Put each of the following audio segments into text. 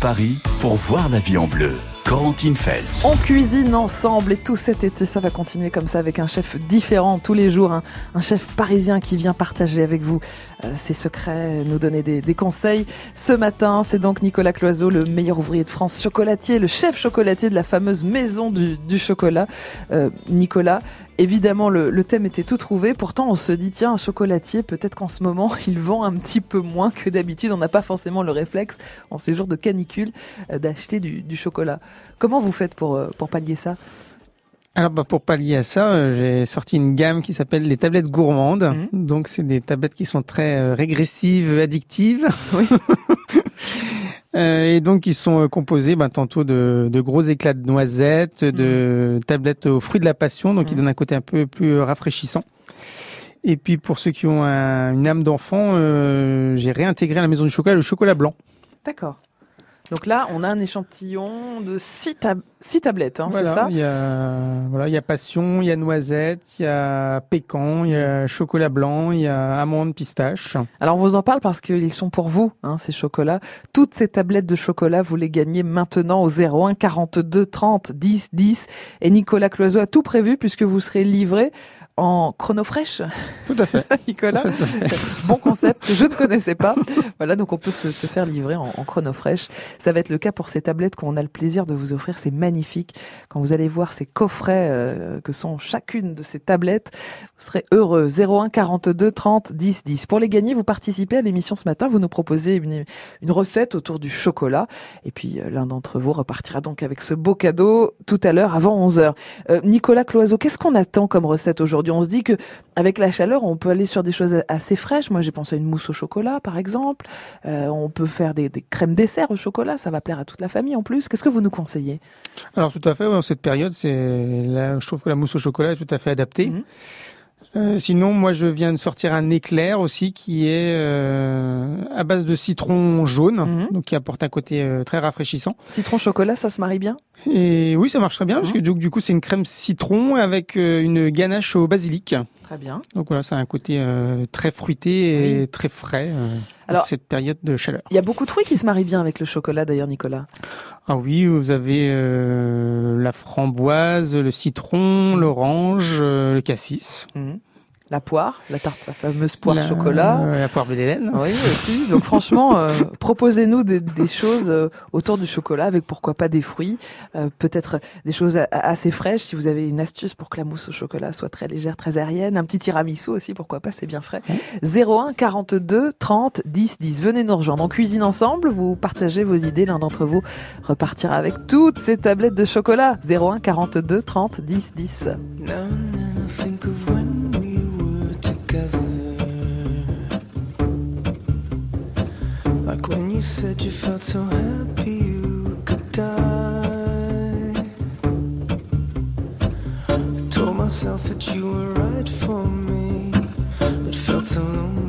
Paris pour voir la vie en bleu. On cuisine ensemble et tout cet été, ça va continuer comme ça avec un chef différent tous les jours, un, un chef parisien qui vient partager avec vous euh, ses secrets, nous donner des, des conseils. Ce matin, c'est donc Nicolas Cloiseau, le meilleur ouvrier de France, chocolatier, le chef chocolatier de la fameuse maison du, du chocolat. Euh, Nicolas, évidemment, le, le, thème était tout trouvé. Pourtant, on se dit, tiens, un chocolatier, peut-être qu'en ce moment, il vend un petit peu moins que d'habitude. On n'a pas forcément le réflexe, en ces jours de canicule, euh, d'acheter du, du chocolat. Comment vous faites pour, euh, pour pallier ça? Alors bah, pour pallier à ça, euh, j'ai sorti une gamme qui s'appelle les tablettes gourmandes. Mmh. Donc c'est des tablettes qui sont très euh, régressives, addictives. Oui. euh, et donc ils sont composés bah, tantôt de, de, gros éclats de noisettes, mmh. de tablettes aux fruits de la passion, donc mmh. qui donnent un côté un peu plus rafraîchissant. Et puis pour ceux qui ont un, une âme d'enfant, euh, j'ai réintégré à la maison du chocolat le chocolat blanc. D'accord. Donc là, on a un échantillon de 6 tab tablettes, hein, voilà, c'est ça? Il y a voilà, il y a passion, il y a noisette, il y a pécan, il y a chocolat blanc, il y a amande, pistache. Alors on vous en parle parce qu'ils sont pour vous, hein, ces chocolats. Toutes ces tablettes de chocolat, vous les gagnez maintenant au 01 42 30 10 10. Et Nicolas Cloiseau a tout prévu puisque vous serez livré en chrono fraîche. Tout à fait. Nicolas. Tout à fait. bon concept que je ne connaissais pas. voilà, donc on peut se, se faire livrer en, en chrono fraîche. Ça va être le cas pour ces tablettes qu'on a le plaisir de vous offrir. C'est magnifique. Quand vous allez voir ces coffrets euh, que sont chacune de ces tablettes, vous serez heureux. 01 42 30 10 10. Pour les gagner, vous participez à l'émission ce matin. Vous nous proposez une, une recette autour du chocolat. Et puis euh, l'un d'entre vous repartira donc avec ce beau cadeau tout à l'heure avant 11 heures. Euh, Nicolas Cloiseau, qu'est-ce qu'on attend comme recette aujourd'hui? On se dit que avec la chaleur, on peut aller sur des choses assez fraîches. Moi, j'ai pensé à une mousse au chocolat, par exemple. Euh, on peut faire des, des crèmes dessert au chocolat. Ça va plaire à toute la famille en plus. Qu'est-ce que vous nous conseillez? Alors tout à fait. En cette période, c'est je trouve que la mousse au chocolat est tout à fait adaptée. Mmh. Euh, sinon, moi, je viens de sortir un éclair aussi qui est euh, à base de citron jaune, mmh. donc qui apporte un côté euh, très rafraîchissant. Citron chocolat, ça se marie bien? Et oui, ça marche très bien parce que donc, du coup, c'est une crème citron avec euh, une ganache au basilic. Très bien. Donc voilà, ça a un côté euh, très fruité et oui. très frais. Alors, cette période de chaleur. Il y a beaucoup de fruits qui se marient bien avec le chocolat d'ailleurs, Nicolas. Ah oui, vous avez euh, la framboise, le citron, l'orange, euh, le cassis. Mmh. La poire, la tarte, la fameuse poire la, chocolat. Euh, la poire Bélélène. Oui, aussi. Donc franchement, euh, proposez-nous des, des choses euh, autour du chocolat avec pourquoi pas des fruits, euh, peut-être des choses a, assez fraîches. Si vous avez une astuce pour que la mousse au chocolat soit très légère, très aérienne, un petit tiramisu aussi, pourquoi pas, c'est bien frais. Mmh. 01 42 30 10 10. Venez nous rejoindre. On cuisine ensemble, vous partagez vos idées. L'un d'entre vous repartira avec toutes ces tablettes de chocolat. 01 42 30 10 10. Like when you said you felt so happy you could die. I told myself that you were right for me, but felt so lonely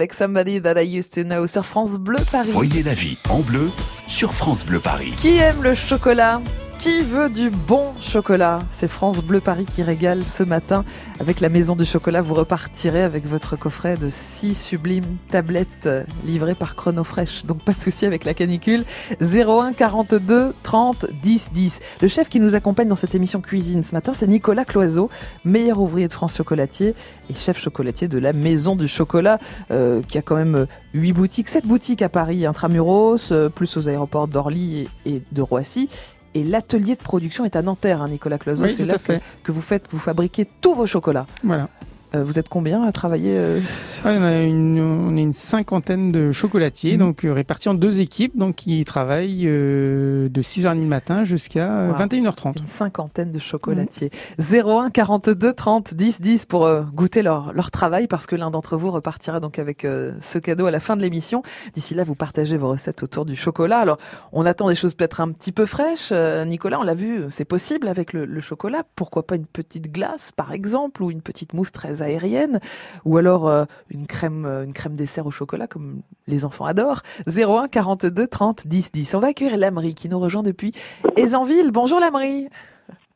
avec Somebody That I Used to Know sur France Bleu Paris. Voyez la vie en bleu sur France Bleu Paris. Qui aime le chocolat? Qui veut du bon chocolat? C'est France Bleu Paris qui régale ce matin. Avec la Maison du Chocolat, vous repartirez avec votre coffret de six sublimes tablettes livrées par Chronofresh. Donc pas de souci avec la canicule. 01 42 30 10 10. Le chef qui nous accompagne dans cette émission cuisine ce matin, c'est Nicolas Cloiseau, meilleur ouvrier de France chocolatier et chef chocolatier de la Maison du Chocolat, euh, qui a quand même huit boutiques, sept boutiques à Paris, intramuros, euh, plus aux aéroports d'Orly et de Roissy et l'atelier de production est à Nanterre, hein, Nicolas Cloiseau. Oui, c'est là que, que, vous faites, vous fabriquez tous vos chocolats. Voilà. Euh, vous êtes combien à travailler euh, ouais, on, a une, on est une cinquantaine de chocolatiers, mmh. donc euh, répartis en deux équipes, donc qui travaillent euh, de 6h30 du matin jusqu'à wow. 21h30. Une cinquantaine de chocolatiers. Mmh. 01 42 30 10 10 pour euh, goûter leur, leur travail, parce que l'un d'entre vous repartira donc avec ce cadeau à la fin de l'émission. D'ici là, vous partagez vos recettes autour du chocolat. Alors, on attend des choses peut-être un petit peu fraîches. Nicolas, on l'a vu, c'est possible avec le, le chocolat. Pourquoi pas une petite glace, par exemple, ou une petite mousse très aérienne, ou alors euh, une crème, une crème dessert au chocolat comme les enfants adorent. 01 42 30 10 10. On va accueillir Lamry qui nous rejoint depuis Aisanville. Bonjour Lamry.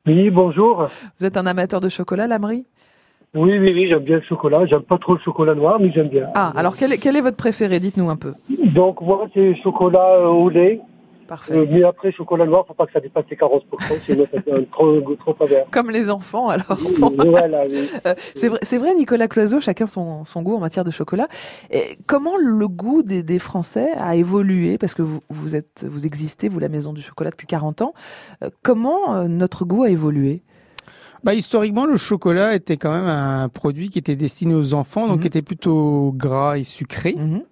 Oui, bonjour. Vous êtes un amateur de chocolat, Lamry Oui, oui, oui, j'aime bien le chocolat. J'aime pas trop le chocolat noir, mais j'aime bien. Ah, alors quel est, quel est votre préféré? Dites-nous un peu. Donc moi, c'est chocolat euh, au lait. Parfait. Euh, mais après, chocolat noir, faut pas que ça dépasse les 40%, sinon ça un trop, trop amer. Comme les enfants, alors. voilà, oui. euh, c'est vrai, c'est vrai, Nicolas Cloiseau, chacun son, son goût en matière de chocolat. Et comment le goût des, des Français a évolué? Parce que vous, vous êtes, vous existez, vous, la Maison du Chocolat, depuis 40 ans. Euh, comment notre goût a évolué? Bah, historiquement, le chocolat était quand même un produit qui était destiné aux enfants, donc qui était plutôt gras et sucré. Mhm.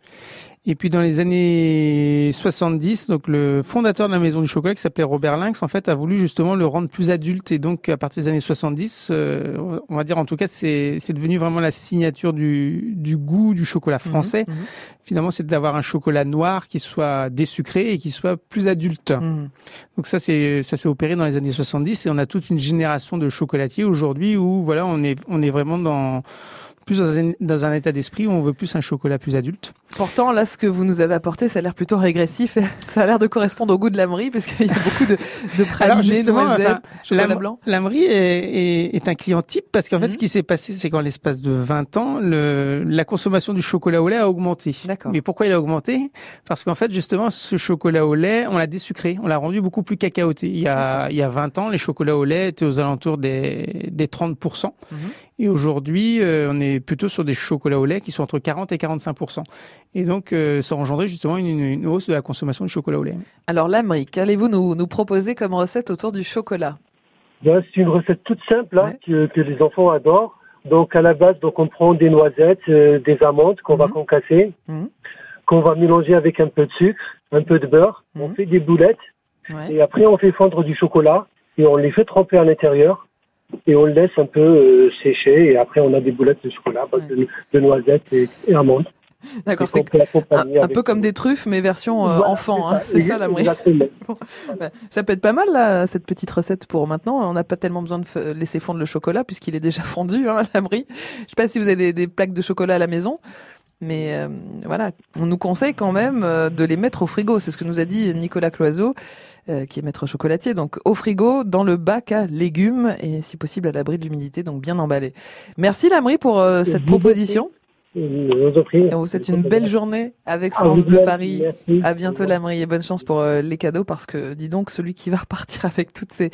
Et puis dans les années 70, donc le fondateur de la maison du chocolat qui s'appelait Robert Lynx, en fait, a voulu justement le rendre plus adulte. Et donc à partir des années 70, euh, on va dire en tout cas, c'est c'est devenu vraiment la signature du, du goût du chocolat français. Mhm. Finalement, c'est d'avoir un chocolat noir qui soit désucré et qui soit plus adulte. Mhm. Donc ça, c'est ça s'est opéré dans les années 70 et on a toute une génération de chocolatiers aujourd'hui où voilà, on est on est vraiment dans plus dans un, dans un état d'esprit où on veut plus un chocolat plus adulte. Pourtant, là, ce que vous nous avez apporté, ça a l'air plutôt régressif. et Ça a l'air de correspondre au goût de l'âmerie, puisqu'il y a beaucoup de, de justement, noisettes, enfin. L'âmerie est, est, est un client type parce qu'en fait, Mhm. ce qui s'est passé, c'est qu'en l'espace de 20 ans, le, la consommation du chocolat au lait a augmenté. Mais pourquoi il a augmenté? Parce qu'en fait, justement, ce chocolat au lait, on l'a désucré, on l'a rendu beaucoup plus cacaoté. Il y a, il y a 20 ans, les chocolats au lait étaient aux alentours des, des 30%. Mhm. Et aujourd'hui, euh, on est plutôt sur des chocolats au lait qui sont entre 40 et 45%. Et donc, euh, ça a engendré justement une, une hausse de la consommation du chocolat au lait. Alors, l'âmerie, qu'allez-vous nous, nous proposer comme recette autour du chocolat? Ben, c'est une recette toute simple hein, Ouais. que, que les enfants adorent. Donc à la base, donc on prend des noisettes, euh, des amandes qu'on va Mhm. concasser, Mhm. qu'on va mélanger avec un peu de sucre, un peu de beurre. On Mhm. fait des boulettes Ouais. et après on fait fondre du chocolat et on les fait tremper à l'intérieur et on le laisse un peu euh, sécher et après on a des boulettes de chocolat, bah, de, de noisettes et, et amandes. D'accord, c'est un, peu comme des truffes, mais version euh, Voilà, enfant. hein. C'est ça, l'âmerie. Exactement. Ouais. Ça peut être pas mal, là, cette petite recette pour maintenant. On n'a pas tellement besoin de f- laisser fondre le chocolat, puisqu'il est déjà fondu, hein, l'abri. Je sais pas si vous avez des, des plaques de chocolat à la maison. Mais euh, voilà, on nous conseille quand même euh, de les mettre au frigo. C'est ce que nous a dit Nicolas Cloiseau, euh, qui est maître chocolatier. Donc au frigo, dans le bac à légumes et si possible à l'abri de l'humidité, donc bien emballé. Merci Lamry pour euh, cette proposition. On vous souhaite une belle journée avec À France Bleu. Paris. Merci. À bientôt Lamry et bonne chance pour euh, les cadeaux parce que dis donc celui qui va repartir avec toutes ces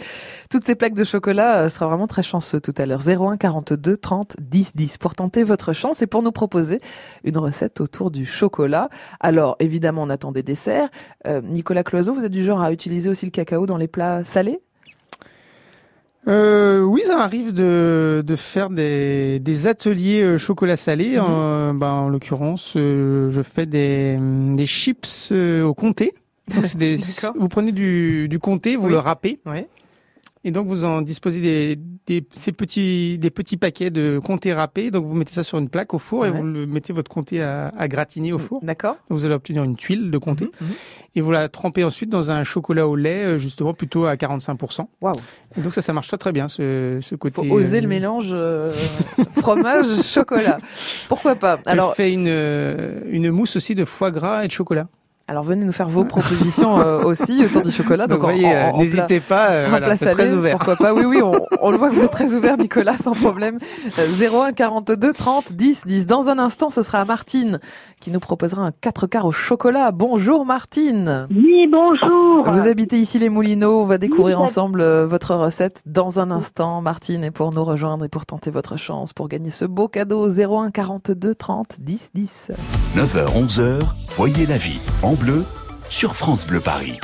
toutes ces plaques de chocolat euh, sera vraiment très chanceux tout à l'heure. 01 42 30 10 10 pour tenter votre chance et pour nous proposer une recette autour du chocolat. Alors évidemment on attend des desserts. Euh, Nicolas Cloiseau, vous êtes du genre à utiliser aussi le cacao dans les plats salés? Euh, oui, ça m'arrive de, de faire des, des ateliers euh, chocolat salé. En, ben, en l'occurrence, euh, je fais des, hum, des chips euh, au comté. Donc, des- vous prenez du, du comté, vous Oui. le râpez, Oui. et donc vous en disposez des, des, ces petits, des petits paquets de comté râpé. Donc vous mettez ça sur une plaque au four et vous le mettez votre comté à, à gratiner au four. D'accord. Vous allez obtenir une tuile de comté. Mhm, mhm. Et vous la trempez ensuite dans un chocolat au lait, euh, justement plutôt à 45%. Waouh. Et donc ça, ça marche très très bien, ce, ce côté. Faut oser euh, le mélange euh, fromage chocolat. Pourquoi pas? Alors, fait une euh, une mousse aussi de foie gras et de chocolat. Alors venez nous faire vos propositions euh, aussi autour du chocolat. Donc, Donc euh, n'hésitez pas, euh, voilà, c'est très ouvert. Pourquoi pas? Oui, oui, on, on, le voit que vous êtes très ouvert, Nicolas, sans problème. 01 42 30 10 10. Dans un instant, ce sera Martine qui nous proposera un 4 quarts au chocolat. Bonjour Martine. Oui, bonjour. Vous habitez ici les Moulineaux. On va découvrir oui, ensemble votre recette dans un instant. Martine est pour nous rejoindre et pour tenter votre chance pour gagner ce beau cadeau 01 42 30 10 10. 9h 11h, voyez la vie en bleu sur France Bleu Paris.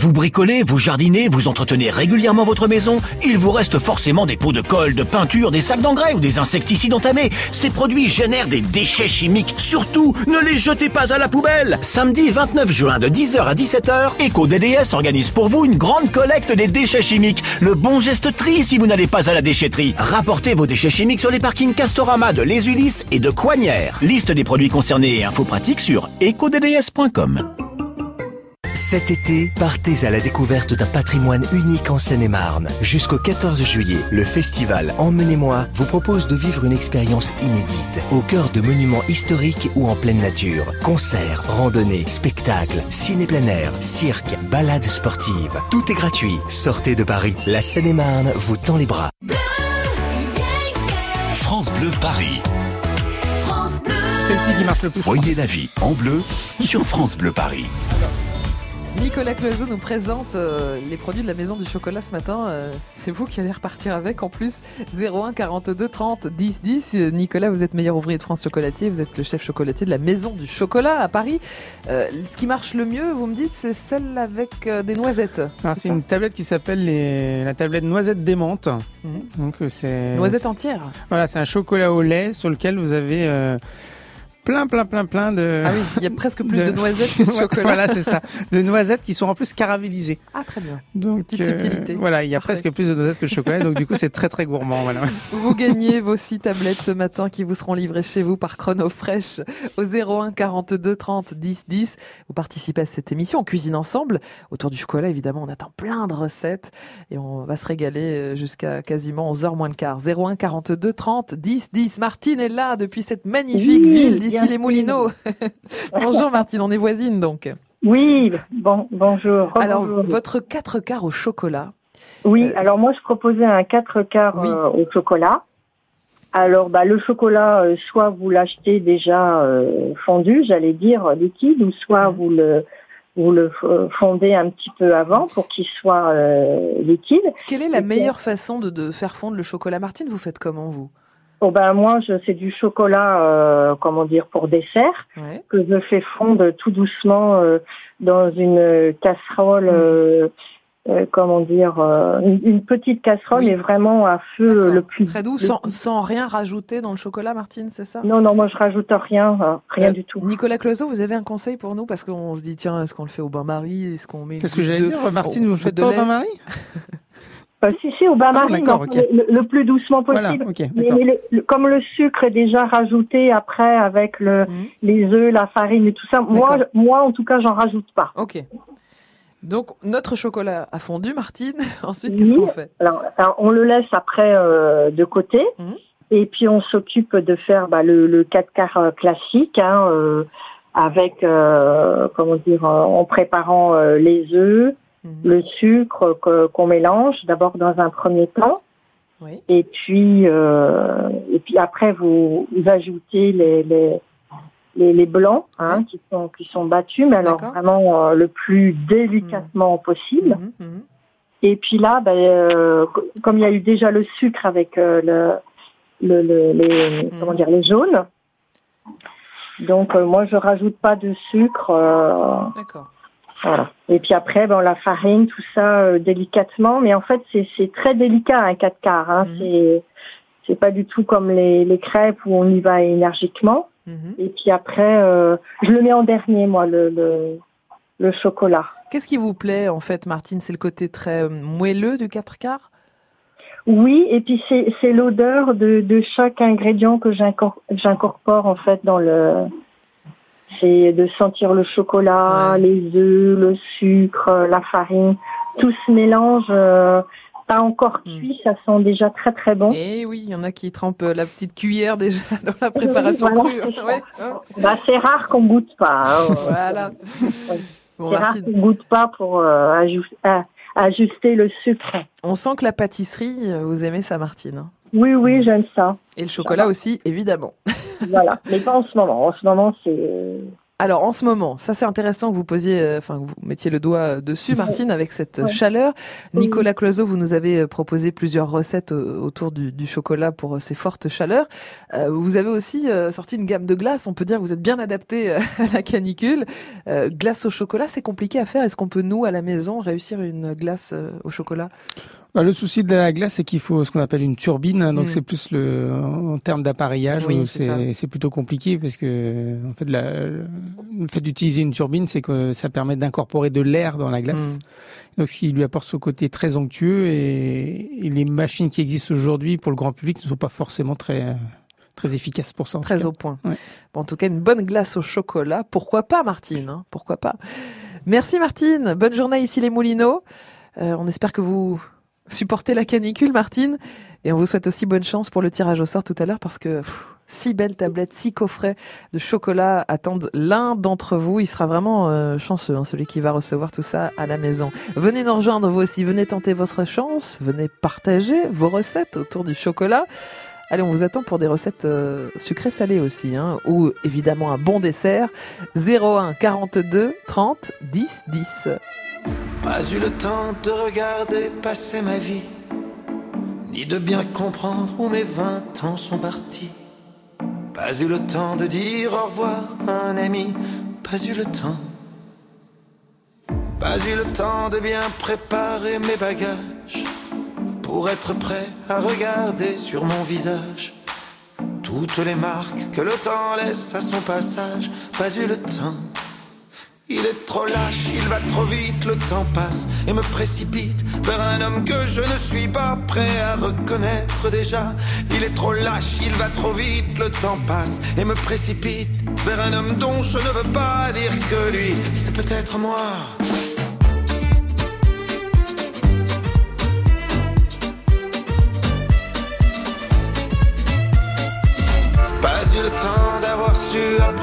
Vous bricolez, vous jardinez, vous entretenez régulièrement votre maison, il vous reste forcément des pots de colle, de peinture, des sacs d'engrais ou des insecticides entamés. Ces produits génèrent des déchets chimiques. Surtout, ne les jetez pas à la poubelle. Samedi 29 juin de 10h à 17h, EcoDDS organise pour vous une grande collecte des déchets chimiques. Le bon geste tri si vous n'allez pas à la déchetterie. Rapportez vos déchets chimiques sur les parkings Castorama de Les Ulysses et de Coignères. Liste des produits concernés et infos pratiques sur ecodds.com. Cet été, partez à la découverte d'un patrimoine unique en Seine-et-Marne. Jusqu'au 14 juillet, le festival Emmenez-moi vous propose de vivre une expérience inédite, au cœur de monuments historiques ou en pleine nature. Concerts, randonnées, spectacles, ciné plein air, cirque, balades sportives. Tout est gratuit. Sortez de Paris. La Seine-et-Marne vous tend les bras. France Bleu Paris. C'est ici qui marche le plus. Voyez la vie en bleu sur France Bleu Paris. Nicolas Cloiseau nous présente euh, les produits de la maison du chocolat ce matin. Euh, c'est vous qui allez repartir avec en plus 01 42 30 10 10. Nicolas, vous êtes meilleur ouvrier de France chocolatier. Vous êtes le chef chocolatier de la maison du chocolat à Paris. Euh, ce qui marche le mieux, vous me dites, c'est celle avec des noisettes. C'est une tablette qui s'appelle les... la tablette noisette démente. Mmh. Donc c'est noisette entière. Voilà, c'est un chocolat au lait sur lequel vous avez plein, plein, plein, plein de. Ah oui, il y a presque plus de, de noisettes que de chocolat. voilà, c'est ça. De noisettes qui sont en plus caramélisées. Ah, très bien. Donc, petite subtilité. Euh, voilà, il y a Parfait. presque plus de noisettes que de chocolat. donc, du coup, c'est très, très gourmand. Voilà. Vous gagnez vos six tablettes ce matin qui vous seront livrées chez vous par Chrono Fresh au 01 42 30 10 10. Vous participez à cette émission. On cuisine ensemble. Autour du chocolat, évidemment, on attend plein de recettes et on va se régaler jusqu'à quasiment 11h moins le quart. 01 42 30 10 10. Martine est là depuis cette magnifique oui, ville d'ici les Moulineaux. bonjour Martine, on est voisines donc. Oui, bon, bonjour. Alors, bonjour. votre 4 quarts au chocolat. Oui, euh, alors moi je proposais un 4 quarts oui. euh, au chocolat. Alors, bah, le chocolat, euh, soit vous l'achetez déjà euh, fondu, j'allais dire liquide, ou soit mmh. vous le vous le fondez un petit peu avant pour qu'il soit euh, liquide. Quelle est la meilleure façon de, de faire fondre le chocolat? Martine, vous faites comment vous? Oh ben moi, je c'est du chocolat, euh, comment dire, pour dessert ouais. que je fais fondre tout doucement euh, dans une casserole, mmh. euh, comment dire, une, une, petite casserole, oui. mais vraiment à feu le plus très doux, le sans, plus... sans, rien rajouter dans le chocolat, Martine, c'est ça? Non, non, moi je rajoute rien, Euh, rien du tout. Nicolas Cloiseau, vous avez un conseil pour nous? Parce qu'on se dit tiens, est-ce qu'on le fait au bain-marie, est-ce qu'on met Qu'est-ce que j'allais dire, Martine, vous le faites pas au bain-marie? Euh, si, si, au bain-marie, ah, okay. le, le, plus doucement possible. Voilà, okay, mais, mais le, comme le sucre est déjà rajouté après avec le, mmh. les œufs, la farine et tout ça, moi, moi, en tout cas, j'en rajoute pas. Ok. Donc, notre chocolat a fondu, Martine. Ensuite, qu'est-ce qu'on fait? Alors, alors, on le laisse après euh, de côté. Mmh. Et puis, on s'occupe de faire bah, le, le 4 quarts classique, hein, euh, avec, euh, comment dire, en préparant euh, les œufs, Mmh. le sucre qu'on qu mélange d'abord dans un premier temps. Oui. Et puis, euh, et puis après, vous, vous ajoutez les, les, les, les blancs hein, oui. qui, sont, qui sont battus, mais alors vraiment euh, le plus délicatement mmh. possible. Mmh, et puis là, ben, euh, comme il y a eu déjà le sucre avec le, le, le, les, comment dire, les jaunes, donc euh, moi je rajoute pas de sucre. D'accord. Voilà. Et puis après, bon, la farine, tout ça euh, délicatement, mais en fait c'est très délicat un 4 quarts. Hein. Mmh. C'est c'est pas du tout comme les, les crêpes où on y va énergiquement. Mmh. Et puis après, euh, je le mets en dernier moi le le, le chocolat. Qu'est-ce qui vous plaît en fait, Martine? C'est le côté très moelleux du 4 quarts? Oui, et puis c'est l'odeur de, de chaque ingrédient que j'incorpore en fait dans le. C'est de sentir le chocolat, les œufs, le sucre, la farine, tout se mélange. Euh, pas encore hmm. cuit, ça sent déjà très très bon. Et eh oui, il y en a qui trempent la petite cuillère déjà dans la préparation crue. Bah, c'est rare qu'on goûte pas. Hein. voilà. c'est rare qu'on goûte pas pour euh, ajuster le sucre. On sent que la pâtisserie, euh, vous aimez ça, Martine. Oui, oui, j'aime ça. Et le chocolat aussi, évidemment. voilà, mais pas en ce moment. En ce moment, c'est alors en ce moment, ça c'est intéressant que vous posiez, euh, enfin que vous mettiez le doigt euh, dessus, Martine, avec cette euh, chaleur. Nicolas Cloiseau, vous nous avez proposé plusieurs recettes autour du, chocolat pour ces fortes chaleurs. vous avez aussi sorti une gamme de glaces. On peut dire que vous êtes bien adapté à la canicule. glace au chocolat, c'est compliqué à faire. Est-ce qu'on peut nous à la maison réussir une glace au chocolat? Bah, le souci de la glace, c'est qu'il faut ce qu'on appelle une turbine. donc mm. c'est plus le en termes d'appareillage, c'est plutôt compliqué parce que en fait la, le fait d'utiliser une turbine, c'est que ça permet d'incorporer de l'air dans la glace. Mm. Donc ce qui lui apporte ce côté très onctueux et, les machines qui existent aujourd'hui pour le grand public ne sont pas forcément très très efficaces pour ça. Très au point. Bon, en tout cas, une bonne glace au chocolat, pourquoi pas, Martine hein? Pourquoi pas? Merci, Martine. Bonne journée ici les Moulineaux. Euh, on espère que vous supporter la canicule, Martine. Et on vous souhaite aussi bonne chance pour le tirage au sort tout à l'heure parce que six belles tablettes, six coffrets de chocolat attendent l'un d'entre vous. Il sera vraiment euh, chanceux, hein, celui qui va recevoir tout ça à la maison. Venez nous rejoindre vous aussi, venez tenter votre chance, venez partager vos recettes autour du chocolat. Allez, on vous attend pour des recettes euh, sucrées salées aussi, hein, ou évidemment un bon dessert. 01 42 30 10 10. Pas eu le temps de regarder passer ma vie, ni de bien comprendre où mes vingt ans sont partis. Pas eu le temps de dire au revoir à un ami, pas eu le temps. Pas eu le temps de bien préparer mes bagages pour être prêt à regarder sur mon visage toutes les marques que le temps laisse à son passage. Pas eu le temps il est trop lâche, il va trop vite, le temps passe et me précipite vers un homme que je ne suis pas prêt à reconnaître déjà. Il est trop lâche, il va trop vite, le temps passe et me précipite vers un homme dont je ne veux pas dire que lui, c'est peut-être moi.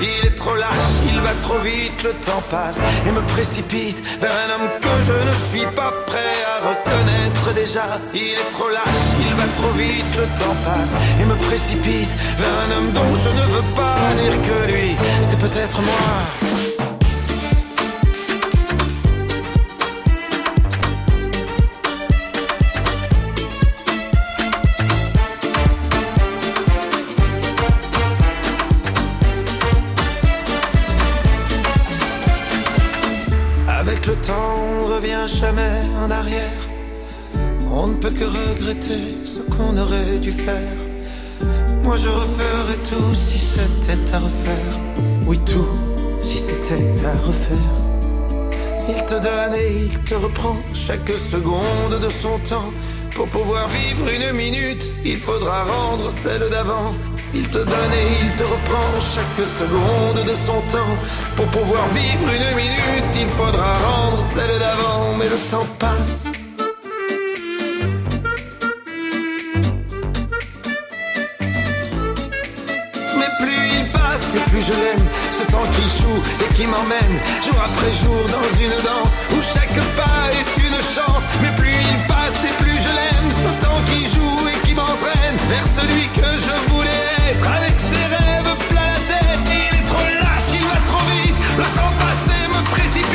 Il est trop lâche, il va trop vite, le temps passe et me précipite vers un homme que je ne suis pas prêt à reconnaître déjà. Il est trop lâche, il va trop vite, le temps passe et me précipite vers un homme dont je ne veux pas dire que lui, c'est peut-être moi. Que regretter ce qu'on aurait dû faire. Moi je referais tout si c'était à refaire. Oui, tout si c'était à refaire. Il te donne et il te reprend chaque seconde de son temps. Pour pouvoir vivre une minute, il faudra rendre celle d'avant. Il te donne et il te reprend chaque seconde de son temps. Pour pouvoir vivre une minute, il faudra rendre celle d'avant. Mais le temps passe Et qui m'emmène jour après jour dans une danse où chaque pas est une chance. Mais plus il passe et plus je l'aime. Ce temps qui joue et qui m'entraîne vers celui que je voulais être avec ses rêves plein la tête. Il est trop lâche, il va trop vite. Le temps passé me précipite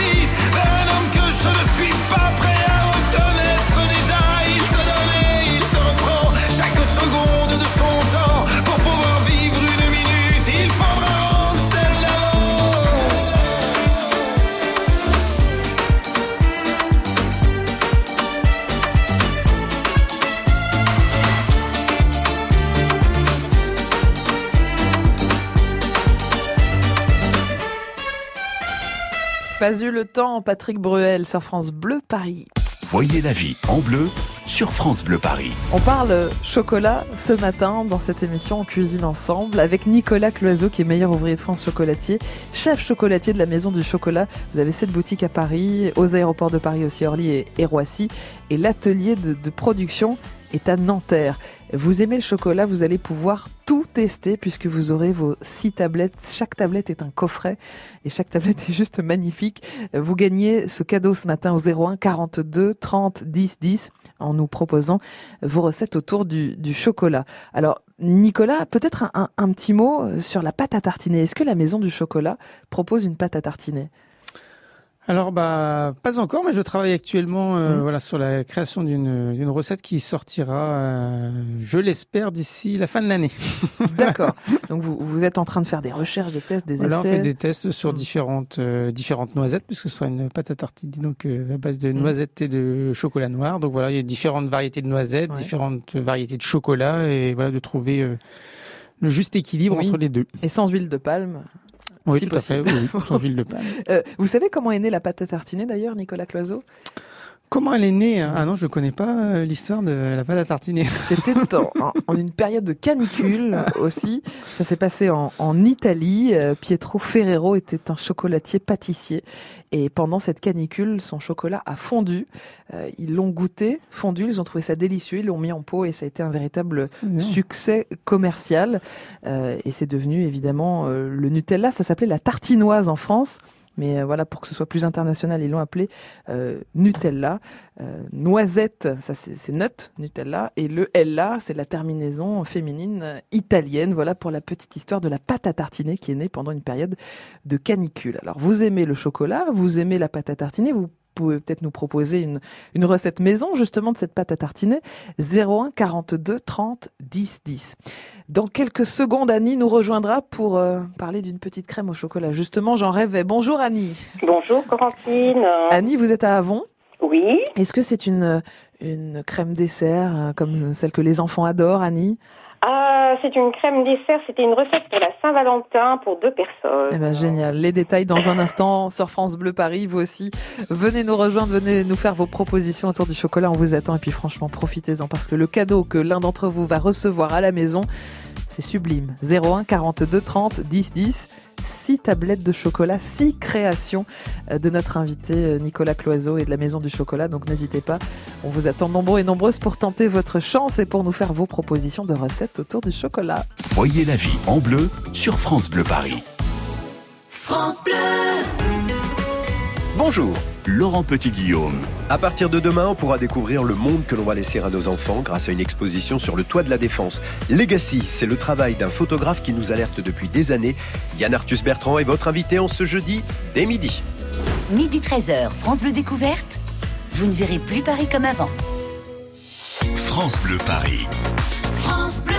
Pas eu le temps, Patrick Bruel sur France Bleu Paris. Voyez la vie en bleu sur France Bleu Paris. On parle chocolat ce matin dans cette émission On cuisine ensemble avec Nicolas Cloiseau qui est meilleur ouvrier de France chocolatier, chef chocolatier de la Maison du Chocolat. Vous avez cette boutique à Paris, aux aéroports de Paris aussi, Orly et, Roissy. Et l'atelier de, de production est à Nanterre. Vous aimez le chocolat, vous allez pouvoir tout tester puisque vous aurez vos six tablettes. Chaque tablette est un coffret et chaque tablette est juste magnifique. Vous gagnez ce cadeau ce matin au 01 42 30 10 10 en nous proposant vos recettes autour du, chocolat. Alors, Nicolas, peut-être un, un, petit mot sur la pâte à tartiner. Est-ce que la maison du chocolat propose une pâte à tartiner? Alors bah pas encore, mais je travaille actuellement euh, mmh. voilà sur la création d'une d'une recette qui sortira, euh, je l'espère d'ici la fin de l'année. D'accord. Donc vous vous êtes en train de faire des recherches, des tests, des essais. On fait des tests sur mmh. différentes euh, différentes noisettes puisque ce sera une pâte à tartiner donc à base de mmh. noisettes et de chocolat noir. Donc voilà, il y a différentes variétés de noisettes, différentes variétés de chocolat et voilà de trouver le juste équilibre entre les deux. Et sans huile de palme. Oui, tout à fait, oui, de palme. Euh, vous savez comment est née la pâte à tartiner d'ailleurs, Nicolas Cloiseau? Comment elle est née hein? Ah non, je connais pas euh, l'histoire de la pâte à tartiner. C'était en, en, une période de canicule aussi. Ça s'est passé en, en Italie. Euh, Pietro Ferrero était un chocolatier pâtissier et pendant cette canicule, son chocolat a fondu. Euh, ils l'ont goûté, fondu, ils ont trouvé ça délicieux, ils l'ont mis en pot et ça a été un véritable succès commercial. et c'est devenu évidemment le Nutella. Ça s'appelait la tartinoise en France. Mais euh, voilà, pour que ce soit plus international, ils l'ont appelé euh, Nutella. Euh, noisette, ça c'est nut, Nutella. Et le Ella, c'est la terminaison féminine italienne. Voilà pour la petite histoire de la pâte à tartiner qui est née pendant une période de canicule. Alors, vous aimez le chocolat, vous aimez la pâte à tartiner, vous pouvez peut-être nous proposer une, une recette maison justement de cette pâte à tartiner. 01 42 30 10 10. Dans quelques secondes, Annie nous rejoindra pour euh, parler d'une petite crème au chocolat. Justement, j'en rêvais. Bonjour Annie. Bonjour Corentine. Annie, vous êtes à Avon Oui. Est-ce que c'est une, une crème dessert euh, comme celle que les enfants adorent, Annie? Ah, c'est une crème dessert. C'était une recette pour la Saint-Valentin pour deux personnes. Eh ben, génial. Les détails dans un instant sur France Bleu Paris. Vous aussi, venez nous rejoindre, venez nous faire vos propositions autour du chocolat. On vous attend. Et puis, franchement, profitez-en parce que le cadeau que l'un d'entre vous va recevoir à la maison, c'est sublime. 01 42 30 10 10. 6 tablettes de chocolat, 6 créations euh, de notre invité euh, Nicolas Cloiseau et de la Maison du Chocolat. Donc n'hésitez pas, on vous attend nombreux et nombreuses pour tenter votre chance et pour nous faire vos propositions de recettes autour du chocolat. Voyez la vie en bleu sur France Bleu Paris. France Bleu Bonjour, Laurent Petit-Guillaume. À partir de demain, on pourra découvrir le monde que l'on va laisser à nos enfants grâce à une exposition sur le toit de la Défense. Legacy, c'est le travail d'un photographe qui nous alerte depuis des années. Yann Arthus Bertrand est votre invité en ce jeudi dès midi. Midi 13h, France Bleu Découverte. Vous ne verrez plus Paris comme avant. France Bleu Paris. France Bleu.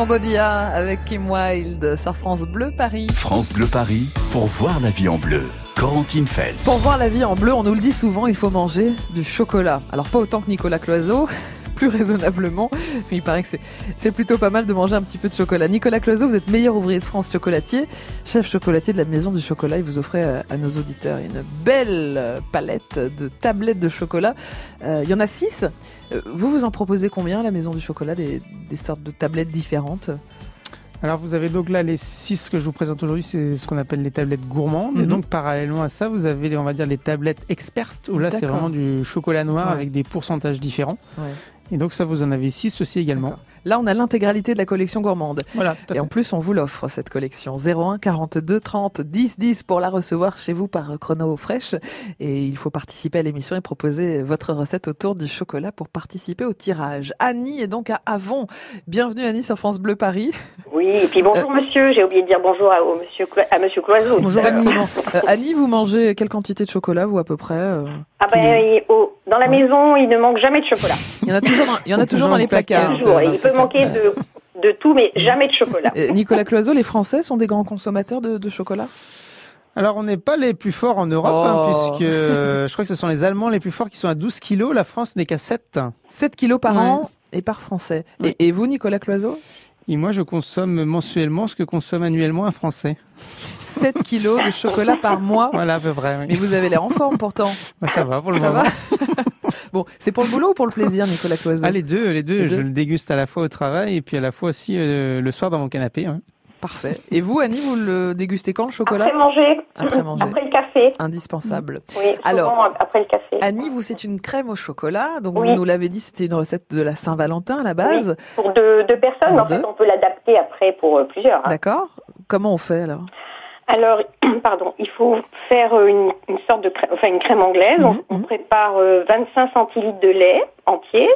Cambodia avec Kim Wilde sur France Bleu Paris. France Bleu Paris pour voir la vie en bleu. Pour voir la vie en bleu, on nous le dit souvent, il faut manger du chocolat. Alors pas autant que Nicolas Cloiseau, plus raisonnablement, mais il paraît que c'est plutôt pas mal de manger un petit peu de chocolat. Nicolas Cloiseau, vous êtes meilleur ouvrier de France chocolatier, chef chocolatier de la Maison du Chocolat, et vous offrez euh, à, nos auditeurs une belle euh, palette de tablettes de chocolat. Euh, il y en a six. Vous, vous en proposez combien à la Maison du Chocolat, des, des sortes de tablettes différentes? Alors vous avez donc là les six que je vous présente aujourd'hui, c'est ce qu'on appelle les tablettes gourmandes. Et mhm. donc parallèlement à ça, vous avez on va dire les tablettes expertes où là c'est vraiment du chocolat noir avec des pourcentages différents. Ouais. Et donc ça, vous en avez six aussi également. Là, on a l'intégralité de la collection gourmande. Voilà. et en plus, on vous l'offre cette collection 01 42 30 10 10 pour la recevoir chez vous par chrono fraîche. Et il faut participer à l'émission et proposer votre recette autour du chocolat pour participer au tirage. Annie est donc à Avon. Bienvenue Annie sur France Bleu Paris. Oui, et puis bonjour euh, monsieur. J'ai oublié de dire bonjour à, monsieur, à monsieur Cloiseau. Bonjour euh, Annie, vous mangez quelle quantité de chocolat vous à peu près euh, Ah ben, dans la maison, il ne manque jamais de chocolat. Il y en a toujours, il y en a toujours dans les placards. Il peut manquer de, de tout, mais jamais de chocolat. Nicolas Cloiseau, les Français sont des grands consommateurs de, de chocolat? Alors, on n'est pas les plus forts en Europe, hein, oh. puisque euh, je crois que ce sont les Allemands les plus forts qui sont à 12 kilos. La France n'est qu'à 7. 7 kilos par an et par Français. Et, vous, Nicolas Cloiseau? Et moi, je consomme mensuellement ce que consomme annuellement un Français. 7 kilos de chocolat par mois Voilà, à peu près. Mais vous avez l'air en forme pourtant. Bah, ça va pour le ça moment. Va? Bon, c'est pour le boulot ou pour le plaisir, Nicolas Cloiseau ah, les deux, les deux. Je le déguste à la fois au travail et puis à la fois aussi euh, le soir dans mon canapé. Parfait. Et vous, Annie, vous le dégustez quand le chocolat Après manger. Après manger. Après le café. Indispensable. Oui. Alors, après le café. Annie, vous c'est une crème au chocolat. Donc vous nous l'avez dit, c'était une recette de la Saint-Valentin à la base. Pour deux, personnes, en fait, on peut l'adapter après pour euh, plusieurs. Hein. D'accord. Comment on fait alors? Alors, pardon, il faut faire euh, une, sorte de crème, enfin une crème anglaise. On, mhm. prépare 25 euh, centilitres de lait entier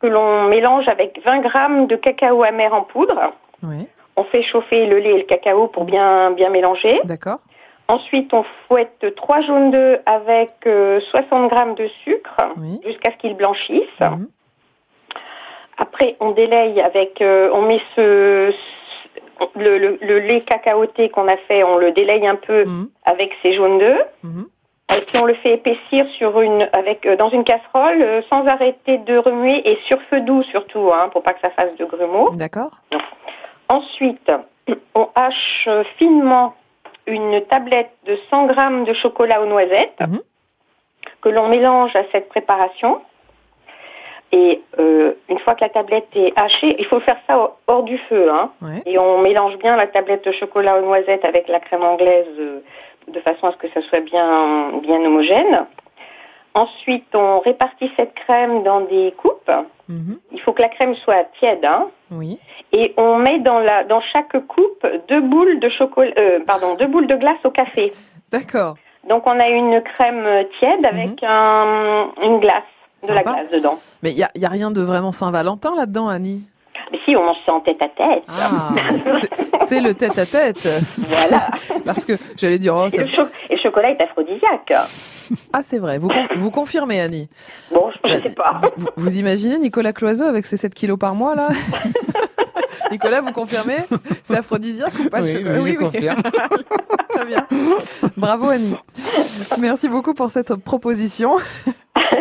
que l'on mélange avec 20 grammes de cacao amer en poudre. On fait chauffer le lait et le cacao pour bien bien mélanger. D'accord. Ensuite, on fouette trois jaunes d'œufs avec 60 euh, grammes de sucre jusqu'à ce qu'ils blanchissent. Mhm. Après, on délaye avec, on met ce, le, lait cacaoté qu'on a fait, on le délaye un peu mhm. avec ces jaunes d'œufs. Mhm. Et puis on le fait épaissir sur une, avec, euh, dans une casserole euh, sans arrêter de remuer et sur feu doux surtout, hein, pour pas que ça fasse de grumeaux. D'accord. Ensuite, on hache finement une tablette de 100 grammes de chocolat aux noisettes mhm. que l'on mélange à cette préparation. Et euh, une fois que la tablette est hachée, il faut faire ça hors du feu. Hein. Et on mélange bien la tablette de chocolat aux noisettes avec la crème anglaise euh, de façon à ce que ça soit bien, bien homogène. Ensuite, on répartit cette crème dans des coupes. Mhm. Il faut que la crème soit tiède. Hein. Oui. Et on met dans, la, dans chaque coupe deux boules de chocolat, euh, pardon, deux boules de glace au café. D'accord. Donc on a une crème tiède avec mhm. un, une glace de la glace dedans. Mais il n'y a, y a rien de vraiment Saint-Valentin là-dedans, Annie? Mais si, on mange ça en tête à tête. Ah, c'est le tête à tête. Voilà. Parce que j'allais dire. Oh, et, le chocolat est aphrodisiaque. Ah, c'est vrai. Vous, vous confirmez, Annie? Bon, je ne sais pas. Vous, imaginez Nicolas Cloiseau avec ses 7 kilos par mois, là? Nicolas, vous confirmez? C'est aphrodisiaque ou pas oui, le chocolat Oui, oui, confirme. Très bien. Bravo, Annie. Merci beaucoup pour cette proposition.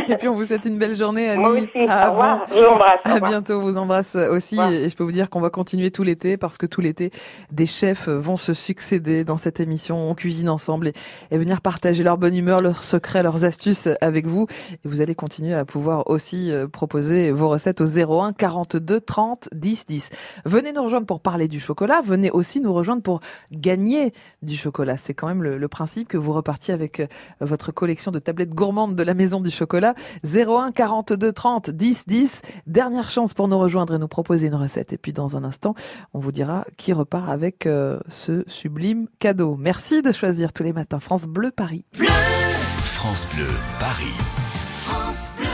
Et puis on vous souhaite une belle journée, Annie. Moi aussi. À, au revoir. Je vous embrasse. À bientôt. vous embrasse aussi. Et je peux vous dire qu'on va continuer tout l'été parce que tout l'été, des chefs vont se succéder dans cette émission. On cuisine ensemble et, venir partager leur bonne humeur, leurs secrets, leurs astuces avec vous. Et vous allez continuer à pouvoir aussi euh, proposer vos recettes au 01 42 30 10 10. Venez nous rejoindre pour parler du chocolat. Venez aussi nous rejoindre pour gagner du chocolat. C'est quand même le, le principe que vous repartiez avec euh, votre collection de tablettes gourmandes de la maison du chocolat 01 42 30 10 10. Dernière chance pour nous rejoindre et nous proposer une recette. Et puis dans un instant, on vous dira qui repart avec euh, ce sublime cadeau. Merci de choisir tous les matins France Bleu Paris. France Bleu Paris. France Bleu.